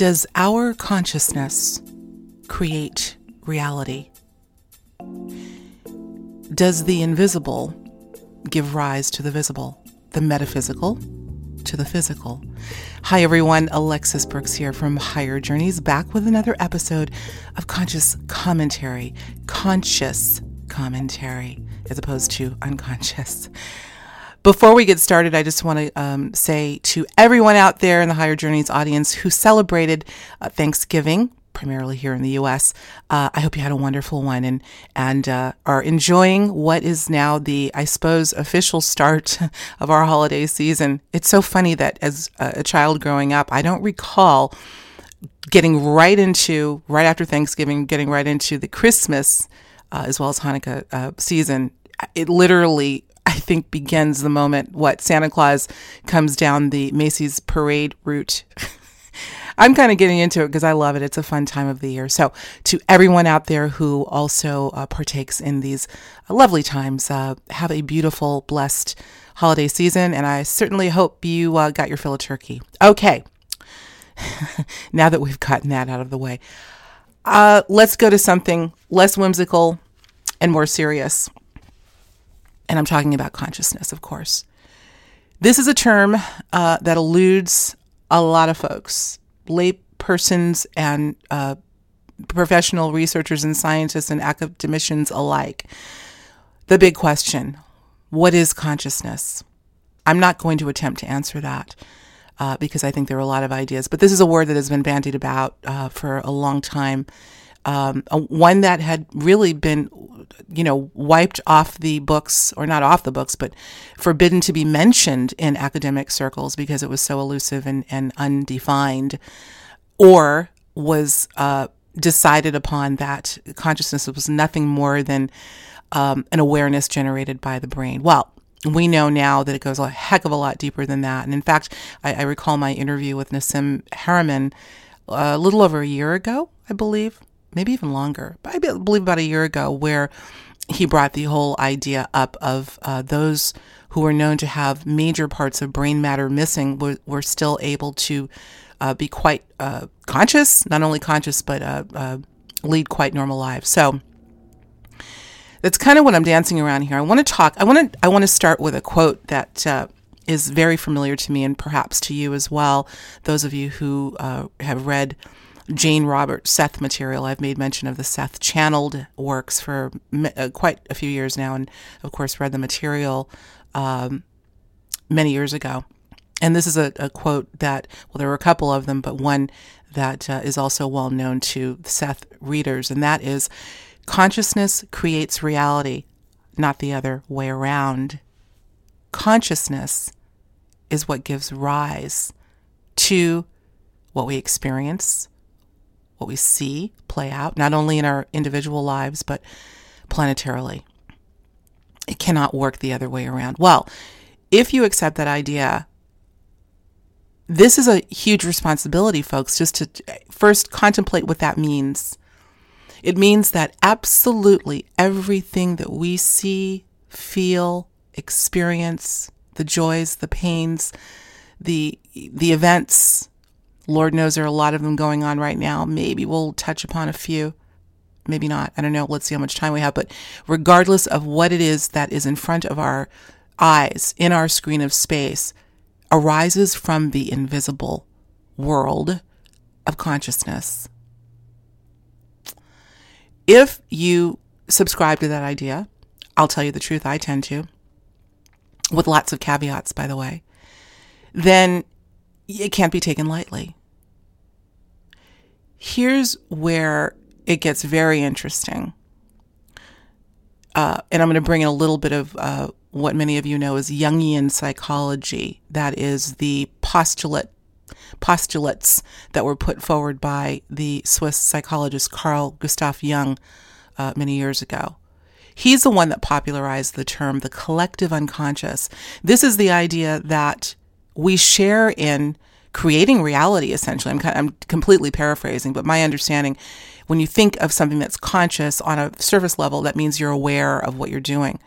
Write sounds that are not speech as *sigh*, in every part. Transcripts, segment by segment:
Does our consciousness create reality? Does the invisible give rise to the visible, the metaphysical to the physical? Hi, everyone. Alexis Brooks here from Higher Journeys, back with another episode of Conscious Commentary. Conscious commentary as opposed to unconscious. Before we get started, I just want to um, say to everyone out there in the Higher Journeys audience who celebrated uh, Thanksgiving, primarily here in the U.S., uh, I hope you had a wonderful one and and uh, are enjoying what is now the, I suppose, official start *laughs* of our holiday season. It's so funny that as a child growing up, I don't recall getting right into right after Thanksgiving, getting right into the Christmas uh, as well as Hanukkah uh, season. It literally I think begins the moment what Santa Claus comes down the Macy's parade route. *laughs* I'm kind of getting into it because I love it. It's a fun time of the year. So, to everyone out there who also uh, partakes in these lovely times, uh, have a beautiful, blessed holiday season. And I certainly hope you uh, got your fill of turkey. Okay. *laughs* now that we've gotten that out of the way, uh, let's go to something less whimsical and more serious. And I'm talking about consciousness, of course. This is a term uh, that eludes a lot of folks, lay persons and uh, professional researchers and scientists and academicians alike. The big question what is consciousness? I'm not going to attempt to answer that. Uh, because I think there are a lot of ideas. But this is a word that has been bandied about uh, for a long time um, one that had really been, you know, wiped off the books, or not off the books, but forbidden to be mentioned in academic circles because it was so elusive and, and undefined, or was uh, decided upon that consciousness was nothing more than um, an awareness generated by the brain. Well, we know now that it goes a heck of a lot deeper than that. And in fact, I, I recall my interview with Nassim Haramein uh, a little over a year ago, I believe, maybe even longer, but I believe about a year ago, where he brought the whole idea up of uh, those who were known to have major parts of brain matter missing were, were still able to uh, be quite uh, conscious, not only conscious, but uh, uh, lead quite normal lives. So that's kind of what I'm dancing around here. I want to talk. I want to. I want to start with a quote that uh, is very familiar to me, and perhaps to you as well. Those of you who have read Jane Roberts Seth material. I've made mention of the Seth channeled works for uh, quite a few years now, and of course, read the material um, many years ago. And this is a, a, quote that, well, there were a couple of them, but one that uh, is also well known to Seth readers, and that is consciousness creates reality, not the other way around. Consciousness is what gives rise to what we experience, what we see play out, not only in our individual lives, but planetarily. It cannot work the other way around. Well, if you accept that idea, this is a huge responsibility, folks, just to first contemplate what that means. It means that absolutely everything that we see, feel, experience, the joys, the pains, the the events, Lord knows there are a lot of them going on right now. Maybe we'll touch upon a few. Maybe not. I don't know. Let's see how much time we have. But regardless of what it is that is in front of our eyes, in our screen of space, arises from the invisible world of consciousness. If you subscribe to that idea, I'll tell you the truth, I tend to, with lots of caveats, by the way, then it can't be taken lightly. Here's where it gets very interesting. Uh, and I'm going to bring in a little bit of uh, what many of you know as Jungian psychology. That is the postulate postulates that were put forward by the Swiss psychologist Carl Gustav Jung uh, many years ago. He's the one that popularized the term the collective unconscious. This is the idea that we share in creating reality essentially. I'm, I'm completely paraphrasing, but my understanding when you think of something that's conscious on a surface level, that means you're aware of what you're doing.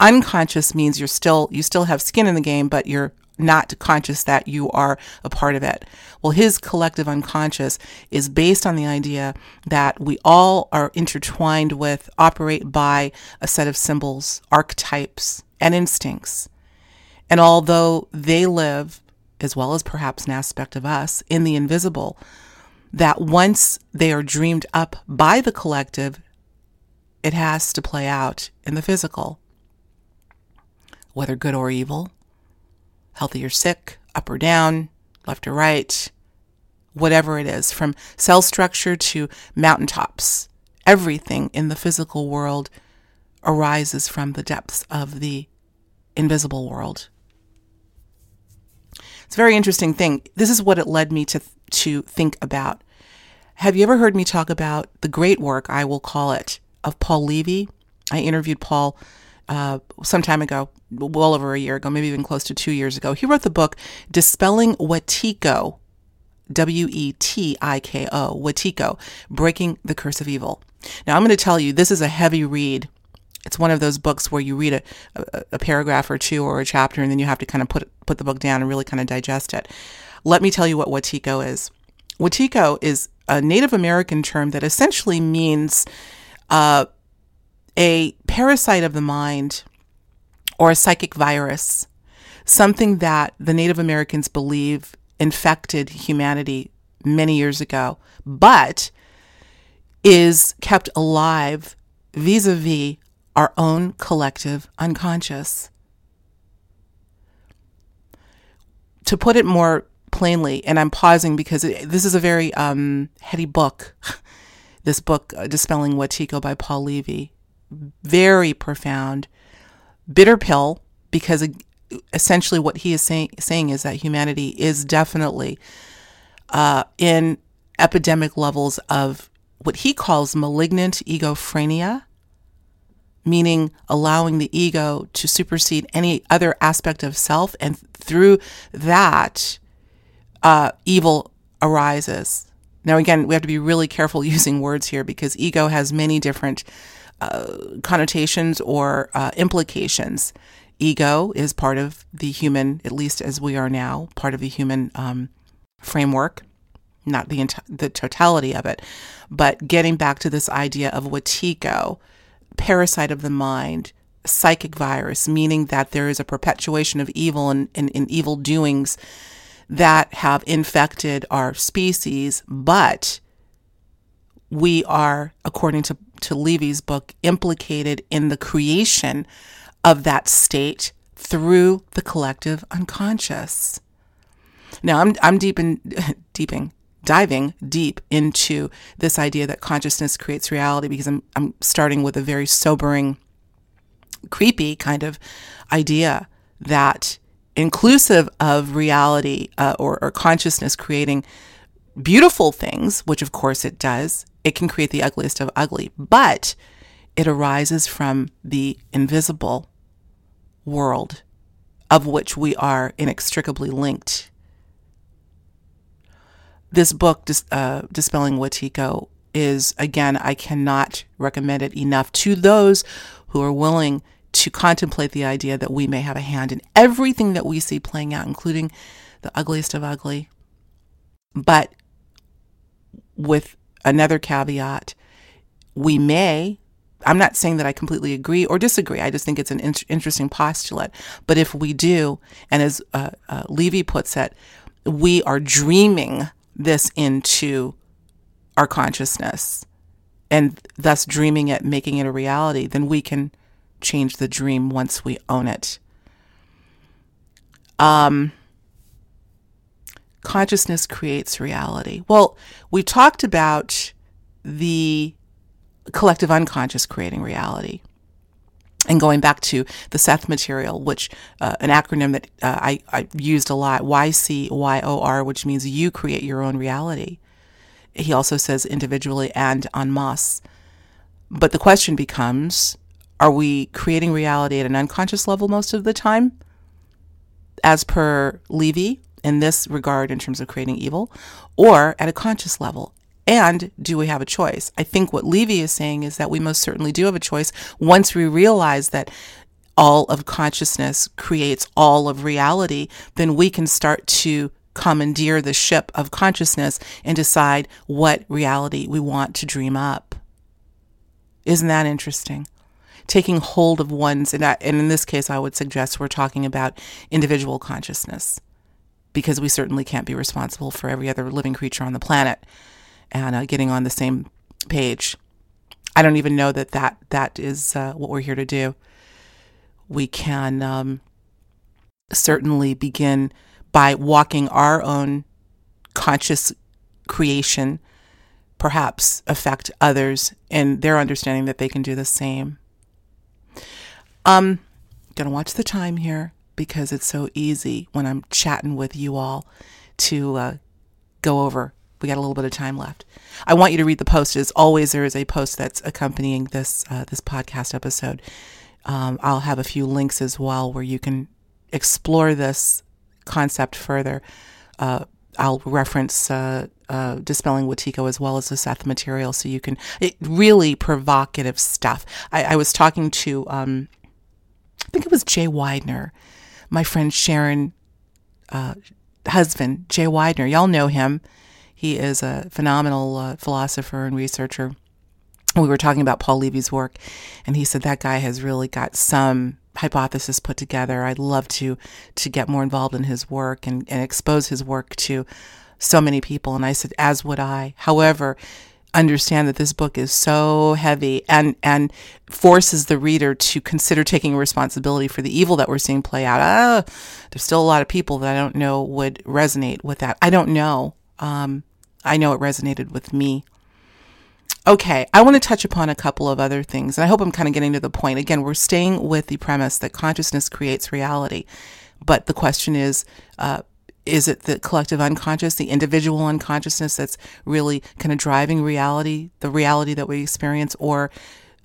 Unconscious means you're still you still have skin in the game, but you're not conscious that you are a part of it. Well, his collective unconscious is based on the idea that we all are intertwined with, operate by a set of symbols, archetypes, and instincts. And although they live, as well as perhaps an aspect of us, in the invisible, that once they are dreamed up by the collective, it has to play out in the physical. Whether good or evil, healthy or sick, up or down, left or right, whatever it is, from cell structure to mountaintops, everything in the physical world arises from the depths of the invisible world. It's a very interesting thing. This is what it led me to to think about. Have you ever heard me talk about the great work, I will call it, of Paul Levy? I interviewed Paul uh, some time ago, well over a year ago, maybe even close to two years ago. He wrote the book Dispelling Wetiko, W E T I K O, Wetiko, Breaking the Curse of Evil. Now, I'm going to tell you, this is a heavy read. It's one of those books where you read a, a, a paragraph or two or a chapter and then you have to kind of put, put the book down and really kind of digest it. Let me tell you what Wetiko is. Wetiko is a Native American term that essentially means uh, a parasite of the mind or a psychic virus, something that the Native Americans believe infected humanity many years ago, but is kept alive vis a vis our own collective unconscious. To put it more plainly, and I'm pausing because it, this is a very um, heady book. *laughs* this book, uh, Dispelling Wetiko by Paul Levy. Very profound. Bitter pill, because essentially what he is say, saying is that humanity is definitely uh, in epidemic levels of what he calls malignant egophrenia, meaning allowing the ego to supersede any other aspect of self. And through that, uh, evil arises. Now, again, we have to be really careful *laughs* using words here because ego has many different uh, connotations or uh, implications. Ego is part of the human, at least as we are now, part of the human um, framework, not the ent- the totality of it, but getting back to this idea of wetiko, parasite of the mind, psychic virus, meaning that there is a perpetuation of evil and, and, and evil doings that have infected our species, but we are, according to, to Levy's book, implicated in the creation of that state through the collective unconscious. Now, I'm, I'm deep in, *laughs* deeping, diving deep into this idea that consciousness creates reality because I'm, I'm starting with a very sobering, creepy kind of idea that inclusive of reality uh, or, or consciousness creating beautiful things, which of course it does, it can create the ugliest of ugly, but it arises from the invisible world of which we are inextricably linked. This book, uh, Dispelling Wetiko, is again, I cannot recommend it enough to those who are willing to contemplate the idea that we may have a hand in everything that we see playing out, including the ugliest of ugly. But with another caveat, we may, I'm not saying that I completely agree or disagree. I just think it's an in- interesting postulate. But if we do, and as uh, uh, Levy puts it, we are dreaming this into our consciousness and thus dreaming it, making it a reality, then we can change the dream once we own it. Um, consciousness creates reality. Well, we talked about the collective unconscious creating reality. And going back to the Seth material, which uh, an acronym that uh, I, I used a lot, YCYOR, which means you create your own reality. He also says individually and en masse. But the question becomes are we creating reality at an unconscious level most of the time? As per Levy, in this regard, in terms of creating evil, or at a conscious level? And do we have a choice? I think what Levy is saying is that we most certainly do have a choice once we realize that all of consciousness creates all of reality, then we can start to commandeer the ship of consciousness and decide what reality we want to dream up. Isn't that interesting? Taking hold of one's, and, in this case, I would suggest we're talking about individual consciousness because we certainly can't be responsible for every other living creature on the planet and uh, getting on the same page. I don't even know that that, that is uh, what we're here to do. We can um, certainly begin by walking our own conscious creation, perhaps affect others in their understanding that they can do the same. Um, gonna watch the time here because it's so easy when I'm chatting with you all to uh, go over. We got a little bit of time left. I want you to read the post. As always, there is a post that's accompanying this uh, this podcast episode. Um, I'll have a few links as well where you can explore this concept further. Uh, I'll reference uh, uh, Dispelling Wetiko as well as the Seth material so you can, it, really provocative stuff. I, I was talking to, um, I think it was Jay Weidner, my friend Sharon uh, husband, Jay Weidner. Y'all know him. He is a phenomenal uh, philosopher and researcher. We were talking about Paul Levy's work, and he said that guy has really got some hypothesis put together. I'd love to to get more involved in his work and, and expose his work to so many people. And I said, as would I. However, understand that this book is so heavy and and forces the reader to consider taking responsibility for the evil that we're seeing play out. Uh, there's still a lot of people that I don't know would resonate with that. I don't know. Um, I know it resonated with me. Okay, I want to touch upon a couple of other things, and I hope I'm kind of getting to the point. Again, we're staying with the premise that consciousness creates reality, but the question is, uh, is it the collective unconscious, the individual unconsciousness that's really kind of driving reality, the reality that we experience, or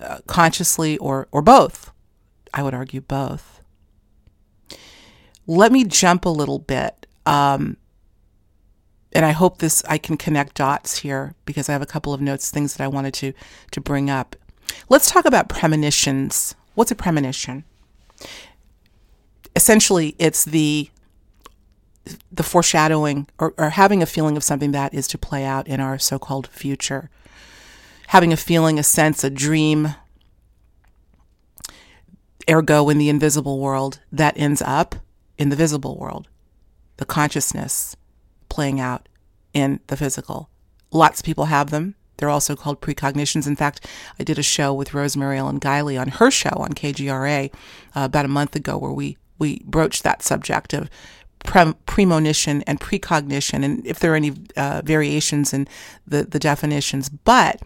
uh, consciously, or or both? I would argue both. Let me jump a little bit, um, and I hope this I can connect dots here because I have a couple of notes, things that I wanted to to bring up. Let's talk about premonitions. What's a premonition? Essentially, it's the the foreshadowing or, or having a feeling of something that is to play out in our so called future. Having a feeling, a sense, a dream, ergo in the invisible world that ends up in the visible world, the consciousness playing out in the physical. Lots of people have them. They're also called precognitions. In fact, I did a show with Rosemary Ellen Guiley on her show on KGRA uh, about a month ago where we, we broached that subject of pre- premonition and precognition, and if there are any uh, variations in the, the definitions. But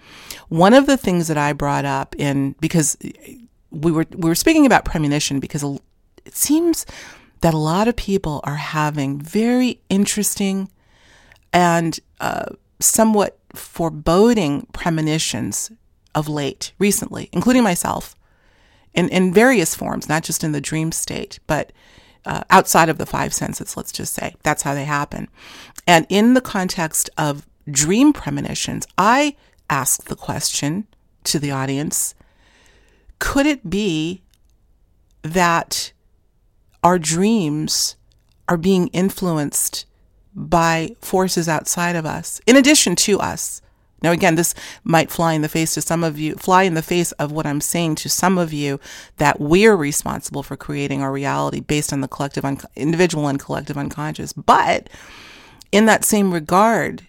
one of the things that I brought up in because we were we were speaking about premonition because it seems that a lot of people are having very interesting and uh, somewhat foreboding premonitions of late, recently, including myself, in, in various forms, not just in the dream state, but uh, outside of the five senses, let's just say. That's how they happen. And in the context of dream premonitions, I ask the question to the audience could it be that our dreams are being influenced by forces outside of us, in addition to us? Now, again, this might fly in the face to some of you, fly in the face of what I'm saying to some of you that we're responsible for creating our reality based on the collective, un- individual and collective unconscious. But in that same regard,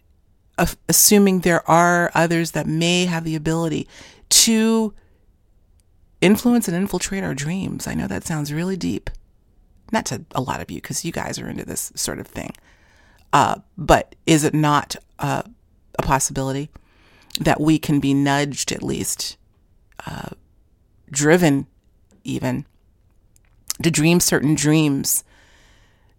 of assuming there are others that may have the ability to influence and infiltrate our dreams. I know that sounds really deep. Not to a lot of you, because you guys are into this sort of thing. Uh, but is it not uh, a possibility? that we can be nudged, at least, uh, driven even, to dream certain dreams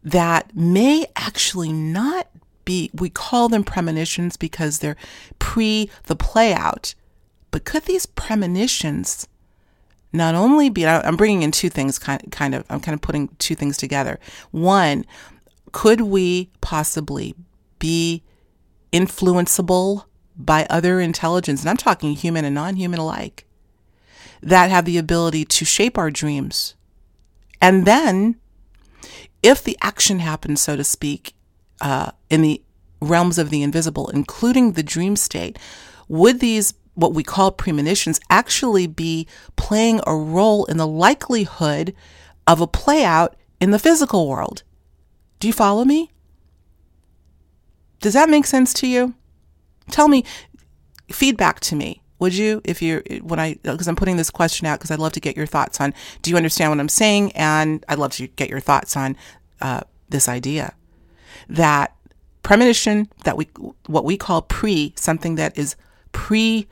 that may actually not be, we call them premonitions because they're pre the play out. But could these premonitions not only be, I'm bringing in two things kind, kind of, I'm kind of putting two things together. One, could we possibly be influenceable by other intelligence, and I'm talking human and non human alike, that have the ability to shape our dreams And then, if the action happens, so to speak, uh, in the realms of the invisible, including the dream state, would these what we call premonitions actually be playing a role in the likelihood of a play out in the physical world? Do you follow me? Does that make sense to you? Tell me, feedback to me. Would you, if you're, when I, because I'm putting this question out because I'd love to get your thoughts on, do you understand what I'm saying? And I'd love to get your thoughts on uh, this idea that premonition, that we, what we call pre, something that is pre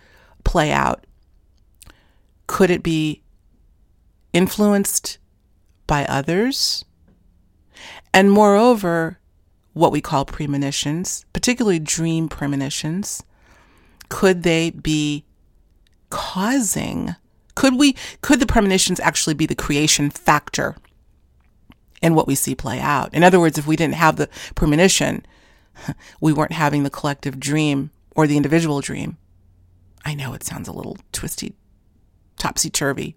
play out, could it be influenced by others? And moreover, what we call premonitions, particularly dream premonitions, could they be causing could we could the premonitions actually be the creation factor in what we see play out? In other words if we didn't have the premonition *laughs* we weren't having the collective dream or the individual dream. I know it sounds a little twisty topsy turvy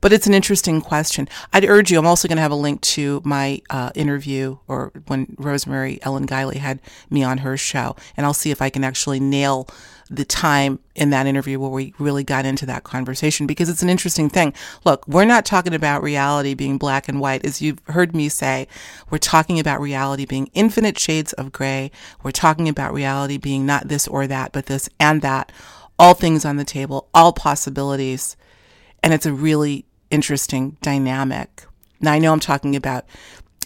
but it's an interesting question. I'd urge you, I'm also going to have a link to my uh, interview or when Rosemary Ellen Guiley had me on her show, and I'll see if I can actually nail the time in that interview where we really got into that conversation because it's an interesting thing. Look, we're not talking about reality being black and white. As you've heard me say, we're talking about reality being infinite shades of gray. We're talking about reality being not this or that, but this and that. All things on the table, all possibilities. And it's a really interesting dynamic. Now, I know I'm talking about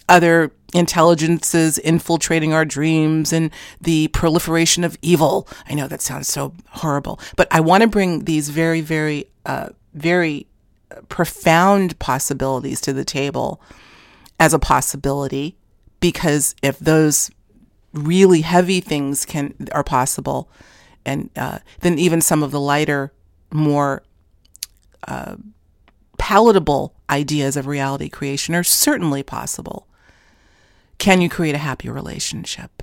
other intelligences infiltrating our dreams and the proliferation of evil. I know that sounds so horrible, but I want to bring these very, very, uh, very profound possibilities to the table as a possibility because if those really heavy things can are possible and uh, then even some of the lighter more palatable ideas of reality creation are certainly possible. Can you create a happy relationship?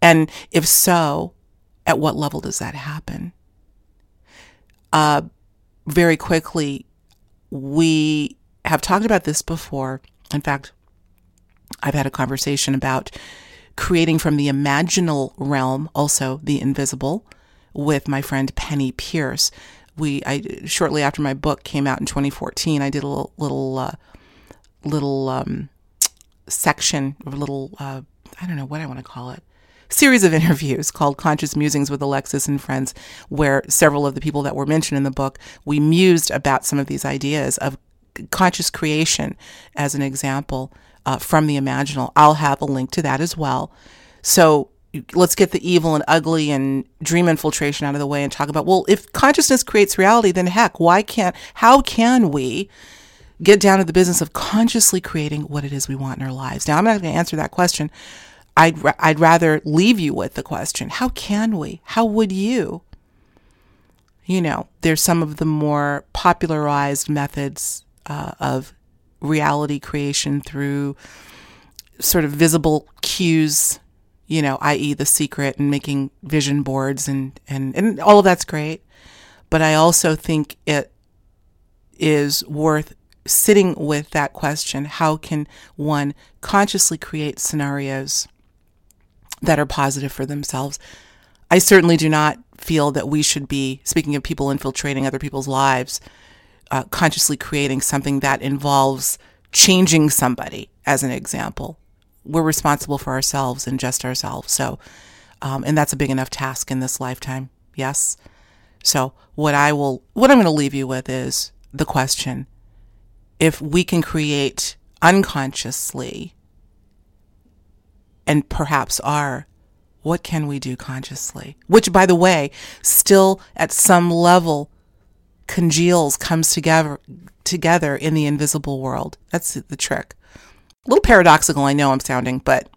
And if so, at what level does that happen? Uh, very quickly, we have talked about this before. In fact, I've had a conversation about creating from the imaginal realm, also the invisible, with my friend Penney Peirce we I shortly after my book came out in 2014, I did a little little uh, little um, section of a little uh, I don't know what I want to call it series of *laughs* interviews called Conscious Musings with Alexis and Friends, where several of the people that were mentioned in the book we mused about some of these ideas of conscious creation as an example uh, from the imaginal. I'll have a link to that as well. So let's get the evil and ugly and dream infiltration out of the way and talk about well if consciousness creates reality then heck why can't how can we get down to the business of consciously creating what it is we want in our lives? Now i'm not going to answer that question. I'd i'd rather leave you with the question how can we? How would you? You know there's some of the more popularized methods uh, of reality creation through sort of visible cues you know, i.e. The Secret and making vision boards and, and, and all of that's great. But I also think it is worth sitting with that question. How can one consciously create scenarios that are positive for themselves? I certainly do not feel that we should be, speaking of people infiltrating other people's lives, uh, consciously creating something that involves changing somebody, as an example we're responsible for ourselves and just ourselves. So, um, and that's a big enough task in this lifetime. Yes. So what I will, what I'm going to leave you with is the question. If we can create unconsciously and perhaps are, what can we do consciously? Which, by the way, still at some level congeals, comes together, together in the invisible world. That's the trick. A little paradoxical, I know I'm sounding, but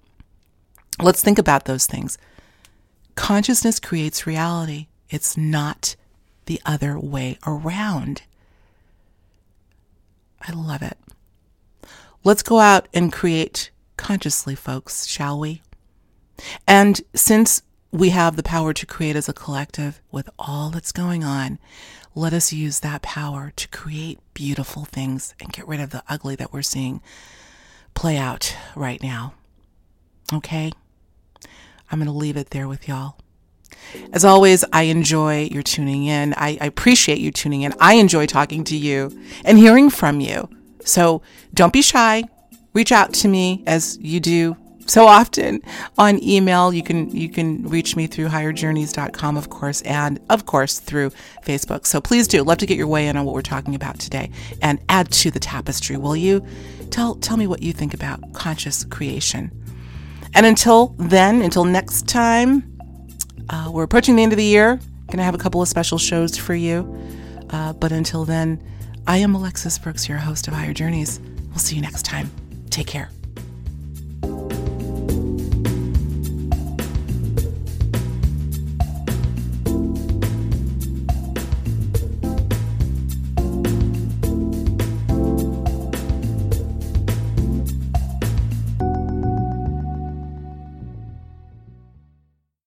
let's think about those things. Consciousness creates reality, it's not the other way around. I love it. Let's go out and create consciously, folks, shall we? And since we have the power to create as a collective with all that's going on. Let us use that power to create beautiful things and get rid of the ugly that we're seeing play out right now. Okay? I'm going to leave it there with y'all. As always, I enjoy your tuning in. I, I, appreciate you tuning in. I enjoy talking to you and hearing from you. So don't be shy. Reach out to me as you do so often on email. You can you can reach me through higherjourneys.com, of course, and of course through Facebook. So please do. Love to get your weigh in on what we're talking about today and add to the tapestry, will you? Tell tell me what you think about conscious creation. And until then, until next time, uh, we're approaching the end of the year. To have a couple of special shows for you. Uh, but until then, I am Alexis Brooks, your host of Higher Journeys. We'll see you next time. Take care.